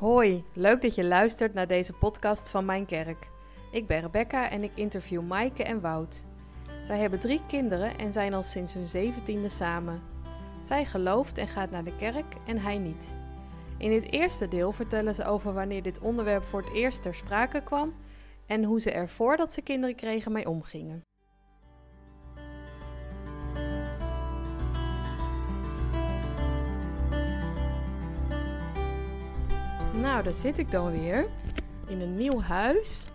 Hoi, leuk dat je luistert naar deze podcast van Mijn Kerk. Ik ben Rebecca en ik interview Maaike en Wout. Zij hebben drie kinderen en zijn al sinds hun zeventiende samen. Zij gelooft en gaat naar de kerk en hij niet. In dit eerste deel vertellen ze over wanneer dit onderwerp voor het eerst ter sprake kwam en hoe ze er voordat ze kinderen kregen mee omgingen. Nou, daar zit ik dan weer in een nieuw huis.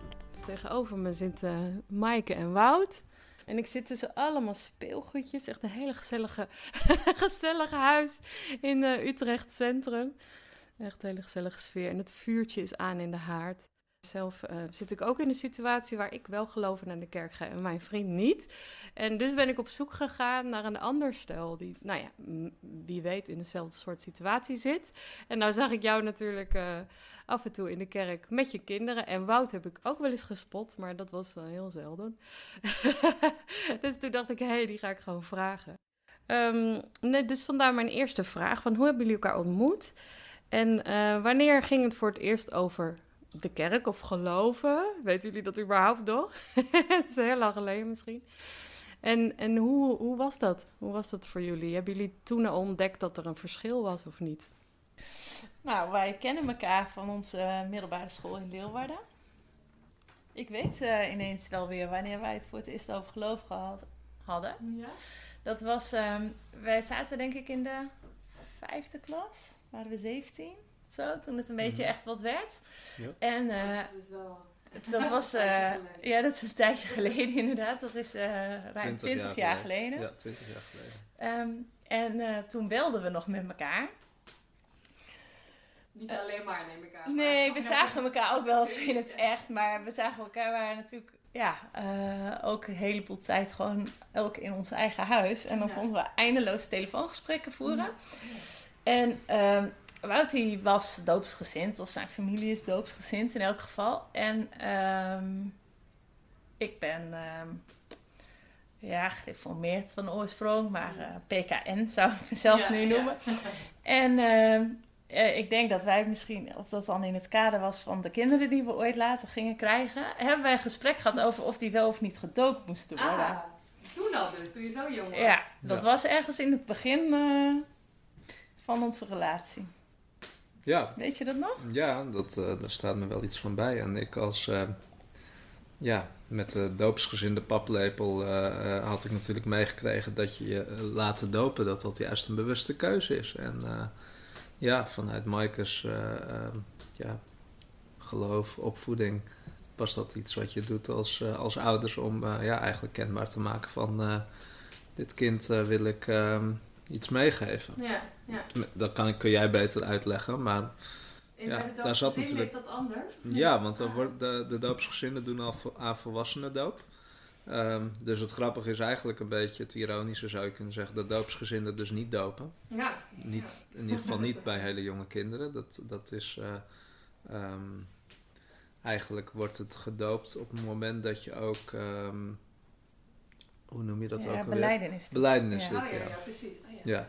Tegenover me zitten Maaike en Wout. En ik zit tussen allemaal speelgoedjes. Echt een hele gezellige, gezellige huis in uh, Utrecht Centrum. Echt een hele gezellige sfeer. En het vuurtje is aan in de haard. Zelf uh, zit ik ook in een situatie waar ik wel geloof naar de kerk ga en mijn vriend niet. En dus ben ik op zoek gegaan naar een ander stel die, nou ja, wie weet in dezelfde soort situatie zit. En nou zag ik jou natuurlijk uh, af en toe in de kerk met je kinderen. En Wout heb ik ook wel eens gespot, maar dat was uh, heel zelden. dus toen dacht ik, hé, hey, die ga ik gewoon vragen. Nee, dus vandaar mijn eerste vraag: van hoe hebben jullie elkaar ontmoet? En wanneer ging het voor het eerst over de kerk of geloven. Weten jullie dat überhaupt nog? dat is heel lang geleden misschien. En, en hoe, hoe was dat? Hoe was dat voor jullie? Hebben jullie toen al ontdekt dat er een verschil was of niet? Nou, wij kennen elkaar van onze middelbare school in Leeuwarden. Ik weet uh, ineens wel weer wanneer wij het voor het eerst over geloof gehad, hadden. Ja. Dat was, um, wij zaten denk ik in de vijfde klas, waren we 17 zo, toen het een beetje mhm. echt wat werd. Ja. En uh, dat, is dus wel... dat was, uh, ja, dat is een tijdje geleden inderdaad. Dat is uh, ruim 20 jaar, jaar geleden. Ja, 20 jaar geleden. Um, en toen belden we nog met elkaar. Niet alleen maar, neem ik aan. Nee, we zagen elkaar ook wel eens in het echt. Maar we zagen elkaar waren natuurlijk ja, ook een heleboel tijd gewoon elk in ons eigen huis. En dan konden we eindeloos telefoongesprekken voeren. En um, Wout was doopsgezind, of zijn familie is doopsgezind in elk geval. En um, ik ben um, ja, gereformeerd van oorsprong, maar uh, eh, PKN zou ik mezelf nu noemen. En uh, ik denk dat wij misschien, of dat dan in het kader was van de kinderen die we ooit later gingen krijgen, hebben wij een gesprek gehad over of die wel of niet gedoopt moesten worden. Ah, toen al dus, toen je zo jong was. Ja, dat was ergens in het begin uh, van onze relatie. Ja. Weet je dat nog? Ja, dat, uh, daar staat me wel iets van bij. En ik als, uh, ja, met de doopsgezinde paplepel uh, had ik natuurlijk meegekregen dat je je laten dopen, dat dat juist een bewuste keuze is. En ja, vanuit Maaike's ja, geloof, opvoeding, was dat iets wat je doet als, als ouders om ja, eigenlijk kenbaar te maken van dit kind wil ik ehm, iets meegeven. Ja, ja. Dat kan ik, kun jij beter uitleggen, maar... In ja, daar zat natuurlijk... is dat anders? Ja, want dan wordt de, de doopsgezinnen doen al aan volwassenen doop. Um, dus het grappige is eigenlijk een beetje het ironische zou je kunnen zeggen, dat doopsgezinnen dus niet dopen. Ja. Niet, in ieder geval niet bij hele jonge kinderen. Dat, dat is, uh, um, eigenlijk wordt het gedoopt op het moment dat je ook, um, hoe noem je dat ja, ook alweer? Beleidenis. Beleidenis ja. dit, oh, ja. ja. ja. precies. Oh, ja.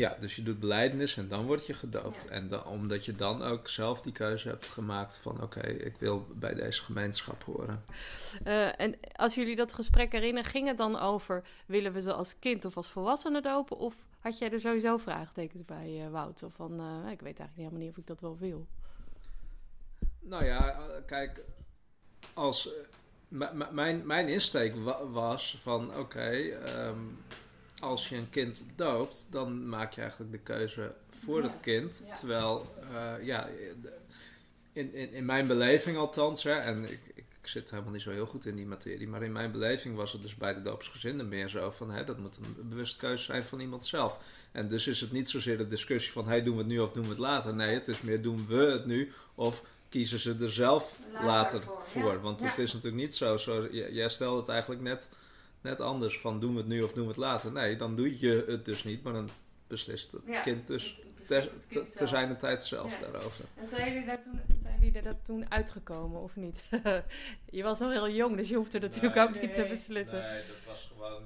Ja, dus je doet beleidenis en dan word je gedoopt. En dan, omdat je dan ook zelf die keuze hebt gemaakt van oké, ik wil bij deze gemeenschap horen. Uh, en als jullie dat gesprek herinneren, ging het dan over willen we ze als kind of als volwassene dopen? Of had jij er sowieso vraagtekens bij, uh, Wout? Of van uh, ik weet eigenlijk helemaal niet of ik dat wel wil. Nou ja, kijk, als mijn, mijn insteek was van oké, okay, um, als je een kind doopt, dan maak je eigenlijk de keuze voor het kind. Terwijl, uh, ja, in, in, in mijn beleving althans, hè, en ik, ik zit helemaal niet zo heel goed in die materie, maar in mijn beleving was het dus bij de doopsgezinnen meer zo van, hè, dat moet een bewust keuze zijn van iemand zelf. En dus is het niet zozeer de discussie van, hey, doen we het nu of doen we het later? Nee, het is meer, doen we het nu of kiezen ze er zelf later, voor? Want het is natuurlijk niet zo, zo jij stelde het eigenlijk net net anders van doen we het nu of doen we het later. Nee, dan doe je het dus niet, maar dan beslist het kind dus te, te, te zijn de tijd zelf daarover. En zijn jullie, daar toen, zijn jullie er toen uitgekomen of niet? je was nog heel jong, dus je hoefde natuurlijk ook niet te beslissen. Nee, dat was gewoon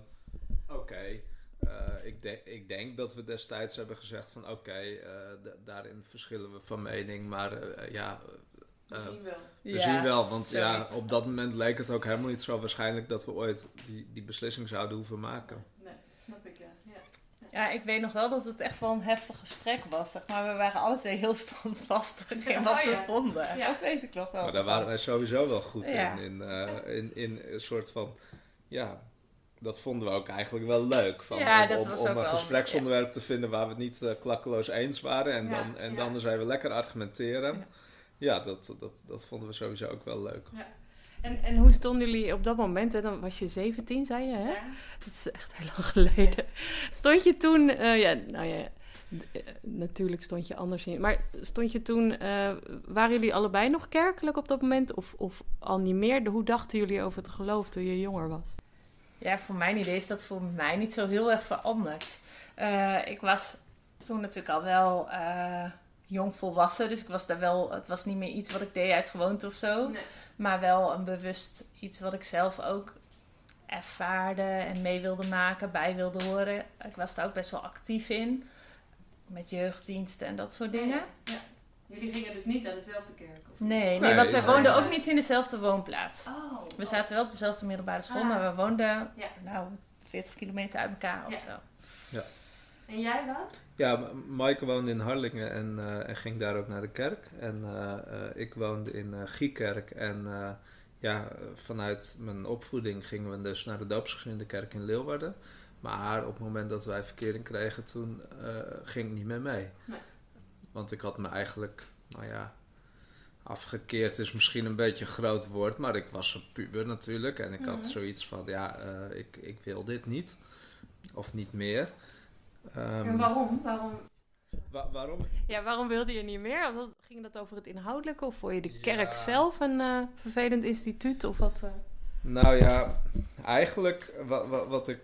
oké. Okay. eh, ik, denk ik denk dat we destijds hebben gezegd van oké, eh, daarin verschillen we van mening, maar eh, ja, eh, wel. we Ja, zien wel. Want ja, op dat moment leek het ook helemaal niet zo waarschijnlijk dat we ooit die, die beslissing zouden hoeven maken. Nee, snap ik, ja. Ja, ik weet nog wel dat het echt wel een heftig gesprek was. Zeg maar we waren alle twee heel standvastig in wat Oh, we ja. vonden. Ja. Dat weet ik nog wel. Maar daar waren wij sowieso wel goed Ja. in, in, eh, in. In een soort van, ja, dat vonden we ook eigenlijk wel leuk. Van, Ja, om, dat om, was om ook een wel- gespreksonderwerp te vinden waar we het niet eh, klakkeloos eens waren. En, Ja, dan, en ja. dan zijn we lekker argumenteren. Ja. Ja, dat, dat, dat vonden we sowieso ook wel leuk. En, en hoe stonden jullie op dat moment? Hè? Dan was je 17, zei je, hè? Dat is echt heel lang geleden. Stond je toen, eh, ja, nou ja, eh, natuurlijk stond je anders in. Maar stond je toen, eh, waren jullie allebei nog kerkelijk op dat moment? Of, of al niet meer? Hoe dachten jullie over het geloof toen je jonger was? Ja, voor mijn idee is dat voor mij niet zo heel erg veranderd. Eh, ik was toen natuurlijk al wel eh, jong volwassen, dus ik was daar wel, het was niet meer iets wat ik deed uit gewoonte of zo, maar wel een bewust iets wat ik zelf ook ervaarde en mee wilde maken, bij wilde horen. Ik was daar ook best wel actief in, met jeugddiensten en dat soort dingen. Ja. Jullie gingen dus niet naar dezelfde kerk? Of Nee, nee, Nee, want wij woonden ook niet in dezelfde woonplaats. Oh. We zaten wel op dezelfde middelbare school, Ah. maar we woonden Ja. nou 40 kilometer uit elkaar Ja. of zo. En jij wat? Ja, Maaike woonde in Harlingen en, eh, en ging daar ook naar de kerk. En eh, eh, ik woonde in Giekerk. En ja, vanuit mijn opvoeding gingen we dus naar de doopsgezinde kerk in Leeuwarden. Maar op het moment dat wij verkering kregen, toen ging ik niet meer mee. Nee. Want ik had me eigenlijk, nou ja, afgekeerd is misschien een beetje een groot woord. Maar ik was een puber natuurlijk. En ik had Mhm. zoiets van, ja, ik, ik wil dit niet. Of niet meer. Ehm, en waarom? waarom? Wa- waarom? Ja, waarom wilde je niet meer? Ging dat over het inhoudelijke? Of vond je de Ja. kerk zelf een eh, vervelend instituut? Of wat? eh? Nou ja, eigenlijk wat, wat, wat ik.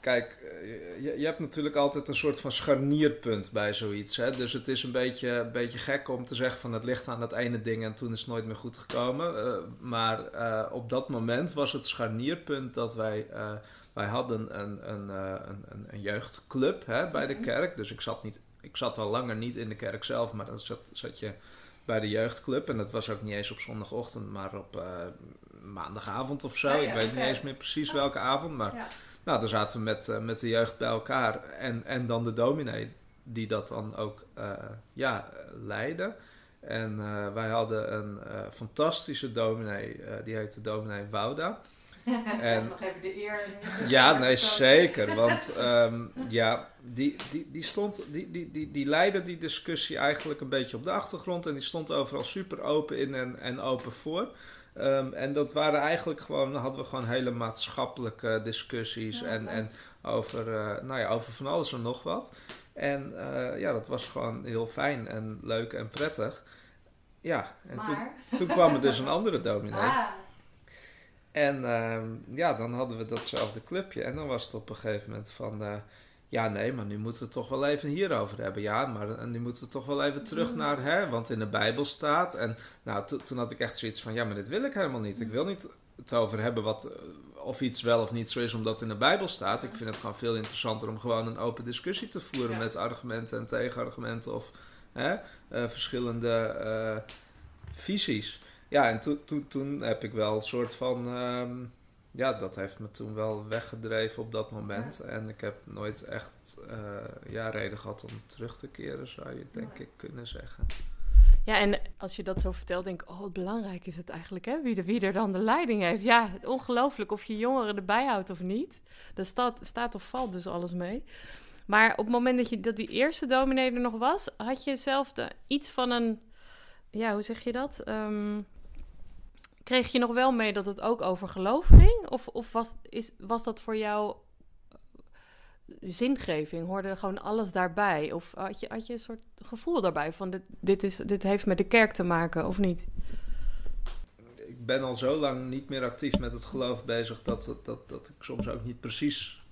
Kijk, eh, je, je hebt natuurlijk altijd een soort van scharnierpunt bij zoiets. Hè? Dus het is een beetje, een beetje gek om te zeggen van het ligt aan dat ene ding en toen is het nooit meer goed gekomen. Maar eh, op dat moment was het scharnierpunt dat wij. Wij hadden een, een, eh, een, een, een jeugdclub hè, bij de Mhm. kerk. Dus ik zat, niet, ik zat al langer niet in de kerk zelf, maar dan zat, zat je bij de jeugdclub. En dat was ook niet eens op zondagochtend, maar op eh, maandagavond of zo. Ah ja, ik weet niet eens meer precies welke avond. Maar nou, dan zaten we met, eh, met de jeugd bij elkaar. En, en dan de dominee die dat dan ook ja, leidde. En wij hadden een fantastische dominee, die heette dominee Wouda. En- nog even de eer. Ja, nee, zeker. Want ehm, ja, die, die, die, stond, die, die, die, die leidde die discussie eigenlijk een beetje op de achtergrond. En die stond overal super open in en, en open voor. Ehm, en dat waren eigenlijk gewoon, dan hadden we gewoon hele maatschappelijke discussies. Ja, en, en over, eh, nou ja, over van alles en nog wat. En eh, ja, dat was gewoon heel fijn en leuk en prettig. Ja, en toen, toen kwam er dus een andere dominee. Ah, En ehm, ja, dan hadden we datzelfde clubje. En dan was het op een gegeven moment van... eh, ja, nee, maar nu moeten we het toch wel even hierover hebben. Ja, maar en nu moeten we toch wel even terug naar... Hè, want in de Bijbel staat... En nou, to- toen had ik echt zoiets van... Ja, maar dit wil ik helemaal niet. Ik wil niet het over hebben wat, eh, of iets wel of niet zo is... omdat het in de Bijbel staat. Ik vind het gewoon veel interessanter om gewoon een open discussie te voeren... Ja. met argumenten en tegenargumenten of hè, eh, verschillende eh, visies. Ja, en toen toen toen heb ik wel een soort van. ehm, ja, dat heeft me toen wel weggedreven op dat moment. En ik heb nooit echt eh, ja, reden gehad om terug te keren, zou je denk ik kunnen zeggen. Ja, en als je dat zo vertelt, denk ik, oh, belangrijk is het eigenlijk, hè? Wie, er, wie er dan de leiding heeft. Ja, het ongelooflijk of je jongeren erbij houdt of niet. Daar staat, staat of valt dus alles mee. Maar op het moment dat, je, dat die eerste dominee er nog was, had je zelf de, iets van een, ja, hoe zeg je dat? Ehm, kreeg je nog wel mee dat het ook over geloof ging? Of, of was, is, was dat voor jou eh, zingeving? Hoorde gewoon alles daarbij? Of had je, had je een soort gevoel daarbij van dit, dit, is, dit heeft met de kerk te maken of niet? Ik ben al zo lang niet meer actief met het geloof bezig dat, dat, dat, dat ik soms ook niet precies,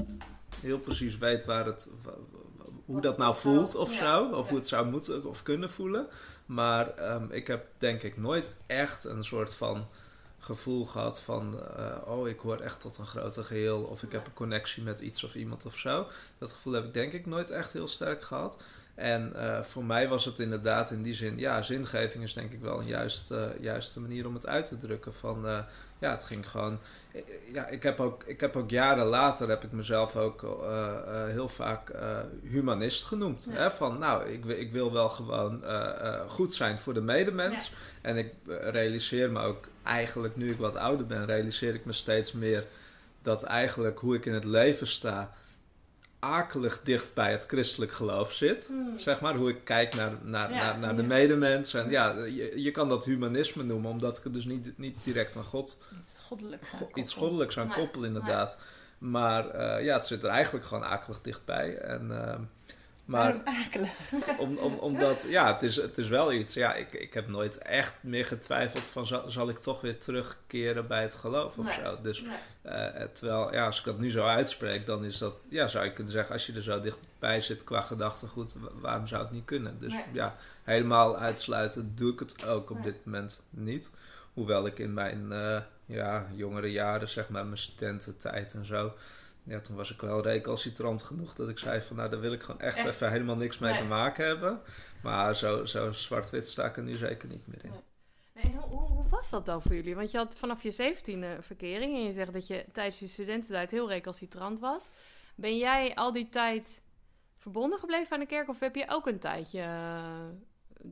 heel precies weet waar het, hoe dat nou voelt of zo. Of hoe het zou moeten of kunnen voelen. Maar ehm, ik heb denk ik nooit echt een soort van gevoel gehad van, eh, oh, ik hoor echt tot een groter geheel. Of ik heb een connectie met iets of iemand of zo. Dat gevoel heb ik denk ik nooit echt heel sterk gehad. En uh, voor mij was het inderdaad in die zin, ja, zingeving is denk ik wel een juiste, juiste manier om het uit te drukken. Van, ja, het ging gewoon. Ja, ik heb ook, ik heb ook jaren later heb ik mezelf ook uh, heel vaak humanist genoemd. Ja. Hè? Van, nou, ik, ik wil wel gewoon goed zijn voor de medemens. Ja. En ik realiseer me ook eigenlijk, nu ik wat ouder ben, realiseer ik me steeds meer dat eigenlijk hoe ik in het leven sta akelig dicht bij het christelijk geloof zit. Hmm. Zeg maar, hoe ik kijk naar, naar, ja, naar, naar, de medemens. En ja, je, je kan dat humanisme noemen, omdat ik het dus niet, niet direct naar God... Iets goddelijks aan go, Iets goddelijks aan koppel, inderdaad. Maar uh, ja, het zit er eigenlijk gewoon akelig dichtbij. En... Uh, maar om, om, omdat, ja, het is, het is wel iets. Ja, ik, ik heb nooit echt meer getwijfeld van zal, zal ik toch weer terugkeren bij het geloof of nee. zo. Dus uh, terwijl, ja, als ik dat nu zo uitspreek, dan is dat, ja, zou je kunnen zeggen, als je er zo dichtbij zit qua gedachtegoed, waarom zou het niet kunnen? Dus nee. ja, helemaal uitsluiten doe ik het ook op dit moment niet. Hoewel ik in mijn uh, ja, jongere jaren, zeg maar, mijn studententijd en zo ja, toen was ik wel recalcitrant genoeg dat ik zei van nou, daar wil ik gewoon echt, echt? even helemaal niks mee nee. te maken hebben. Maar zo, zo zwart-wit sta ik er nu zeker niet meer in. Nee. Nee, hoe, hoe, was dat dan voor jullie? Want je had vanaf je zeventiende verkering en je zegt dat je tijdens je studententijd heel recalcitrant was. Ben jij al die tijd verbonden gebleven aan de kerk of heb je ook een tijdje uh,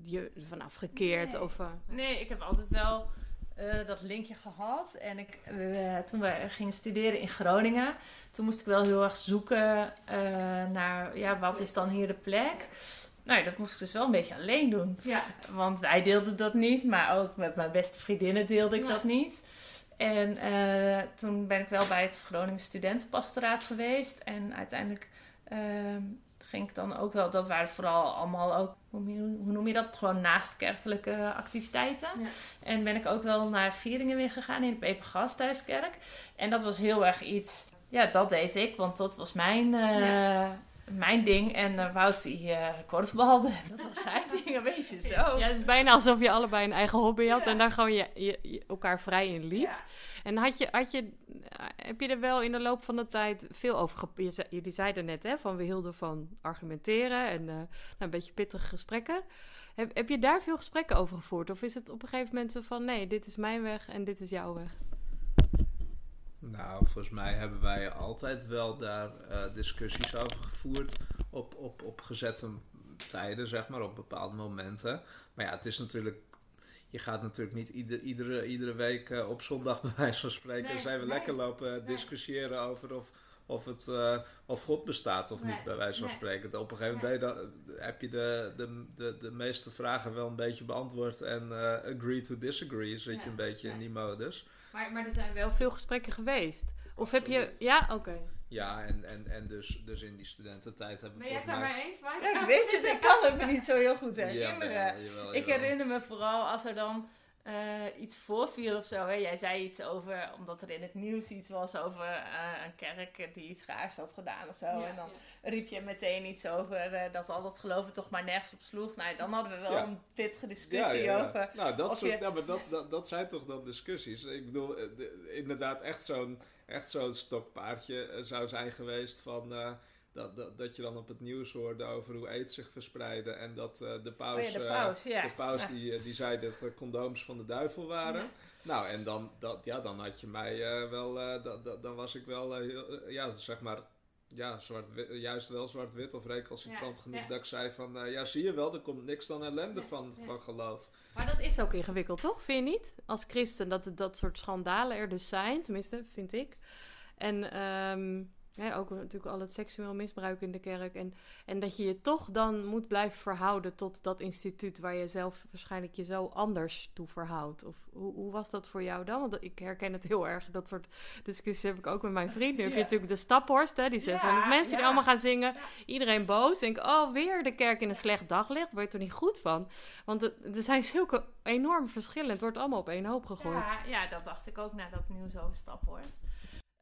je vanaf gekeerd? Nee. Of, uh, nee, ik heb altijd wel uh, dat linkje gehad. En ik, uh, toen we gingen studeren in Groningen, toen moest ik wel heel erg zoeken uh, naar, ja, wat is dan hier de plek? Nou, dat moest ik dus wel een beetje alleen doen. Ja. Want wij deelden dat niet, maar ook met mijn beste vriendinnen deelde ik Ja. dat niet. En eh, toen ben ik wel bij het Groningen Studentenpastoraat geweest. En uiteindelijk ehm, ging ik dan ook wel, dat waren vooral allemaal ook, hoe, noem je dat? Gewoon naast kerkelijke activiteiten. Ja. En ben ik ook wel naar vieringen weer gegaan in de Peper Gasthuiskerk. En dat was heel erg iets, ja, dat deed ik, want dat was mijn, eh, Ja. Mijn ding. En uh, Wout die uh, korfbalde, en dat was zijn ding, een beetje zo. Ja, het is bijna alsof je allebei een eigen hobby had Ja. en daar gewoon je, je, je elkaar vrij in liet. Ja. En had je, had je, heb je er wel in de loop van de tijd veel over je Jullie zeiden net, hè, van we hielden van argumenteren en eh, nou, een beetje pittige gesprekken. Heb, heb je daar veel gesprekken over gevoerd? Of is het op een gegeven moment zo van, nee, dit is mijn weg en dit is jouw weg? Nou, volgens mij hebben wij altijd wel daar uh, discussies over gevoerd op, op, op gezette tijden, zeg maar, op bepaalde momenten. Maar ja, het is natuurlijk je gaat natuurlijk niet ieder, iedere, iedere week uh, op zondag bij wijze van spreken Nee, zijn we nee, lekker lopen nee. discussiëren over of, of, het, uh, of God bestaat of Nee, niet bij wijze van nee. spreken. Op een gegeven moment dan, heb je de, de, de, de meeste vragen wel een beetje beantwoord en uh, agree to disagree zit je een beetje ja. in die modus. Maar, maar er zijn wel veel gesprekken geweest. Of heb je... Ja, oké. Ja, en, en, en dus, dus in die studententijd hebben we Ben je het daar maar eens, Mike? Ja, ik weet het, ik kan het me niet zo heel goed herinneren. Jawel, jawel, Ik herinner me vooral als er dan eh, iets voorviel of zo. Hè. Jij zei iets over, omdat er in het nieuws iets was over eh, een kerk die iets raars had gedaan of zo. Ja, en dan ja. riep je meteen iets over eh, dat al dat geloven toch maar nergens op sloeg. Nou, dan hadden we wel Ja. een pittige discussie over. Nou, dat, soort, je- maar dat, dat, dat zijn toch dan discussies. Ik bedoel, de- inderdaad, echt zo'n echt zo'n stokpaardje zou zijn geweest van. Dat, dat, dat je dan op het nieuws hoorde over hoe aids zich verspreidde. En dat eh, de paus, oh ja, de eh, paus, ja. de paus Ja. die, eh, die zei dat er condooms van de duivel waren. Ja. Nou, en dan, dat, ja, dan had je mij eh, wel, eh, da- da- dan was ik wel, heel, ja, zeg maar, ja, zwart juist wel zwart-wit of recalcitrant Ja, genoeg ja. dat ik zei van, eh, ja, zie je wel, er komt niks dan ellende Ja, van, ja. van geloof. Maar dat is ook ingewikkeld, toch? Vind je niet? Als christen, dat het dat soort schandalen er dus zijn. Tenminste, vind ik. En ehm, ook natuurlijk al het seksueel misbruik in de kerk. En, en dat je je toch dan moet blijven verhouden tot dat instituut... waar je zelf waarschijnlijk je zo anders toe verhoudt. Of hoe, hoe was dat voor jou dan? Want ik herken het heel erg. Dat soort discussies heb ik ook met mijn vrienden. Nu heb je Ja. natuurlijk de Staphorst, hè, die 600 Ja, mensen die allemaal gaan zingen. Iedereen boos. Denk, oh, weer de kerk in een slecht daglicht. Word je er niet goed van? Want er zijn zulke enorme verschillen. Het wordt allemaal op één hoop gegooid. Ja, ja, dat dacht ik ook na dat nieuws over Staphorst.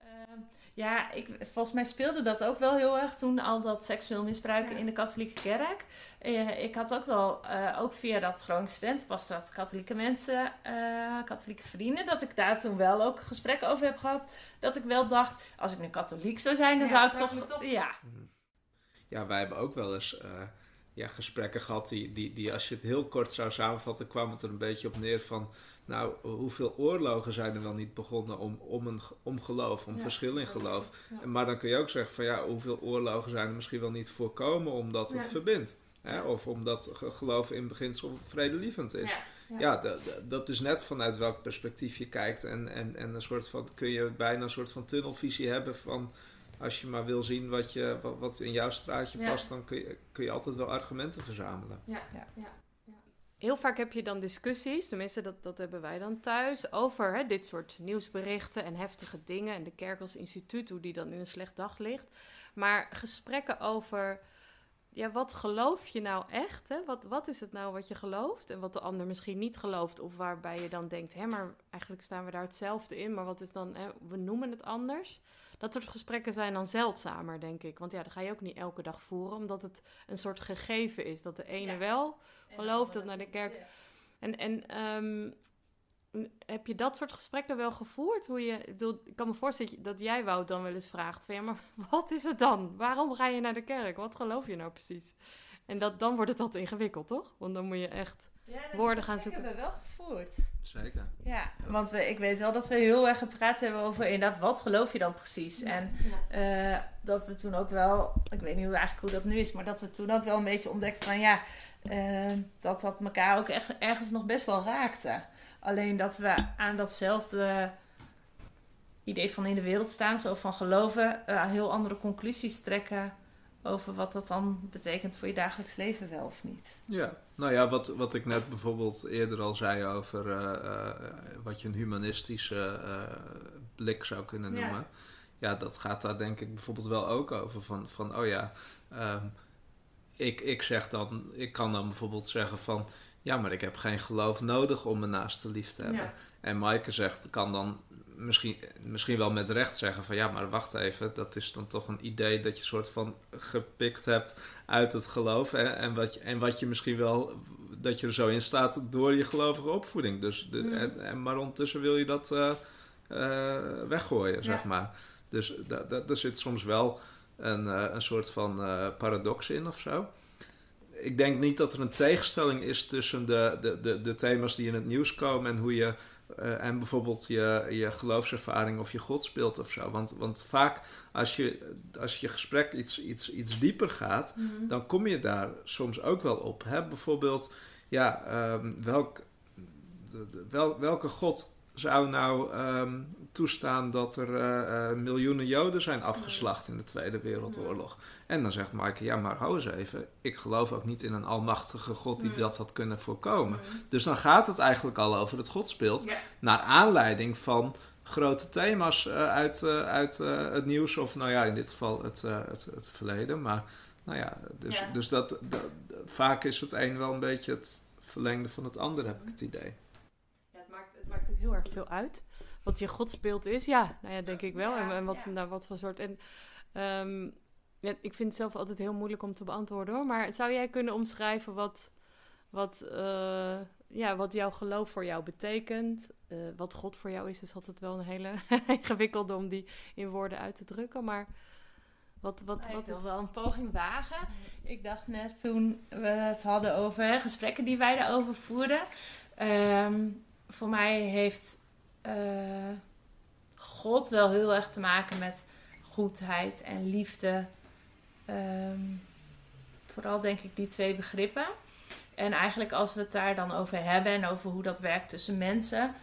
Eh, Ehm, ja, ik, volgens mij speelde dat ook wel heel erg toen al dat seksueel misbruik in de katholieke kerk. Uh, ik had ook wel, uh, ook via dat Groningen Studentenpas, dat katholieke mensen, uh, katholieke vrienden, dat ik daar toen wel ook gesprekken over heb gehad. Dat ik wel dacht, als ik nu katholiek zou zijn, dan zou ik toch, toch... Ja. Ja, wij hebben ook wel eens ja, gesprekken gehad die, die, die, als je het heel kort zou samenvatten, kwam het er een beetje op neer van nou, hoeveel oorlogen zijn er wel niet begonnen om, om, een, om geloof, om verschil in geloof. Maar dan kun je ook zeggen van ja, hoeveel oorlogen zijn er misschien wel niet voorkomen omdat het verbindt. Hè? Of omdat geloof in beginsel vredelievend is. Ja, dat is net vanuit welk perspectief je kijkt. En, en, en een soort van, kun je bijna een soort van tunnelvisie hebben van als je maar wil zien wat, je, wat, in jouw straatje past, dan kun je, kun je altijd wel argumenten verzamelen. Ja, ja, ja heel vaak heb je dan discussies, tenminste dat, dat hebben wij dan thuis, over hè, dit soort nieuwsberichten en heftige dingen. En de kerk als instituut, hoe die dan in een slecht daglicht. Maar gesprekken over, ja, wat geloof je nou echt? Hè? Wat, wat is het nou wat je gelooft en wat de ander misschien niet gelooft? Of waarbij je dan denkt, hè, maar eigenlijk staan we daar hetzelfde in, maar wat is dan, hè, we noemen het anders. Dat soort gesprekken zijn dan zeldzamer, denk ik. Want ja, dat ga je ook niet elke dag voeren, omdat het een soort gegeven is. Dat de ene wel gelooft, dat naar de kerk. En, en um, heb je dat soort gesprekken wel gevoerd? Hoe je, ik kan me voorstellen dat jij Wout dan wel eens vraagt: van ja, maar wat is het dan? Waarom ga je naar de kerk? Wat geloof je nou precies? En dat, dan wordt het altijd ingewikkeld, toch? Want dan moet je echt woorden gaan zoeken. Dat hebben we wel gevoerd. Zeker. Ja, want we, ik weet wel dat we heel erg gepraat hebben over inderdaad, wat geloof je dan precies? En uh, dat we toen ook wel, ik weet niet hoe, eigenlijk hoe dat nu is, maar dat we toen ook wel een beetje ontdekten van ja, uh, dat dat elkaar ook echt, ergens nog best wel raakte. Alleen dat we aan datzelfde idee van in de wereld staan, zo van geloven, uh, heel andere conclusies trekken over wat dat dan betekent voor je dagelijks leven wel of niet. Ja, nou ja, wat, wat ik net bijvoorbeeld eerder al zei over uh, uh, wat je een humanistische blik zou kunnen noemen. Ja. ja. dat gaat daar denk ik bijvoorbeeld wel ook over. Van, van oh ja, um, ik, ik zeg dan, ik kan dan bijvoorbeeld zeggen van ja, maar ik heb geen geloof nodig om mijn naaste lief te hebben. Ja. En Maaike zegt, kan dan misschien, misschien wel met recht zeggen van ja, maar wacht even, dat is dan toch een idee dat je soort van gepikt hebt uit het geloof. Hè? En, wat je, en wat je misschien wel, dat je er zo in staat door je gelovige opvoeding. Dus de, mm. en, en, maar ondertussen wil je dat uh, uh, weggooien, zeg maar. Dus daar zit soms wel een, uh, een soort van paradox in of zo ik denk niet dat er een tegenstelling is tussen de, de, de, de thema's die in het nieuws komen en hoe je uh, en bijvoorbeeld je, je geloofservaring of je God speelt of zo. Want, want vaak als je, als je gesprek iets, iets, iets dieper gaat, mm -hmm. dan kom je daar soms ook wel op. Hè? Bijvoorbeeld, ja, um, welk, de, de, wel, welke God zou nou um, toestaan dat er uh, uh, miljoenen Joden zijn afgeslacht in de Tweede Wereldoorlog? En dan zegt Maaike, ja, maar hou eens even. Ik geloof ook niet in een almachtige God die dat had kunnen voorkomen. Dus dan gaat het eigenlijk al over het God speelt. Ja. Naar aanleiding van grote thema's uh, uit, uit het nieuws. Of nou ja, in dit geval het, het, het, verleden. Maar nou ja, dus, dus dat, dat, vaak is het een wel een beetje het verlengde van het ander, heb ik het idee. Ja, maakt, ook heel erg veel uit. Wat je godsbeeld is, ja, nou ja, denk ik wel. en, en wat, nou, wat voor soort... En, um, ja, ik vind het zelf altijd heel moeilijk om te beantwoorden hoor. Maar zou jij kunnen omschrijven wat, wat, uh, ja, wat jouw geloof voor jou betekent? Uh, wat God voor jou is, is altijd wel een hele ingewikkelde om die in woorden uit te drukken. Maar wat, wat, wat is wel een poging wagen? Ik dacht net toen we het hadden over hè, gesprekken die wij daarover voerden. Um, voor mij heeft uh, God wel heel erg te maken met goedheid en liefde Um, vooral denk ik die twee begrippen. En eigenlijk als we het daar dan over hebben en over hoe dat werkt tussen mensen,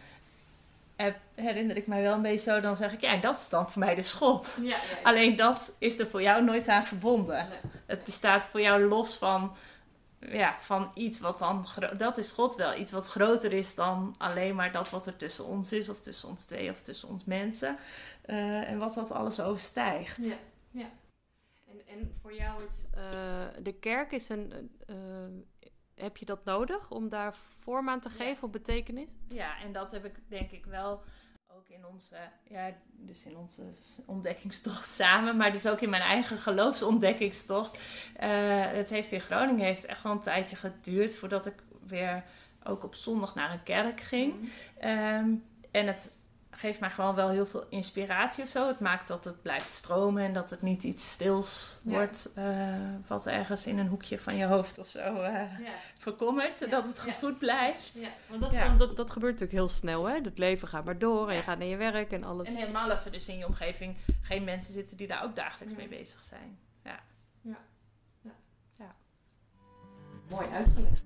heb, herinner ik mij wel een beetje zo, dan zeg ik, ja, dat is dan voor mij de schot. Ja, ja, ja. Alleen dat is er voor jou nooit aan verbonden. Nee. Het bestaat voor jou los van, ja, van iets wat dan, dat is God wel, iets wat groter is dan alleen maar dat wat er tussen ons is, of tussen ons twee, of tussen ons mensen. Uh, en wat dat alles overstijgt. Ja, ja. En, en voor jou is uh, de kerk is een. Uh, heb je dat nodig om daar vorm aan te geven ja. of betekenis? Ja, en dat heb ik denk ik wel ook in onze, ja, dus in onze ontdekkingstocht samen, maar dus ook in mijn eigen geloofsontdekkingstocht. Uh, het heeft in Groningen heeft echt wel een tijdje geduurd voordat ik weer ook op zondag naar een kerk ging. Mhm. Ehm, en het geeft mij gewoon wel heel veel inspiratie of zo. Het maakt dat het blijft stromen en dat het niet iets stils wordt, uh, wat ergens in een hoekje van je hoofd of zo uh, ja. verkommert. Dat het gevoed blijft. Ja, want dat, dat, dat, gebeurt natuurlijk heel snel, hè? Het leven gaat maar door en je gaat naar je werk en alles. En helemaal als er dus in je omgeving geen mensen zitten die daar ook dagelijks mee bezig zijn. Ja. Ja. ja. Mooi uitgelegd.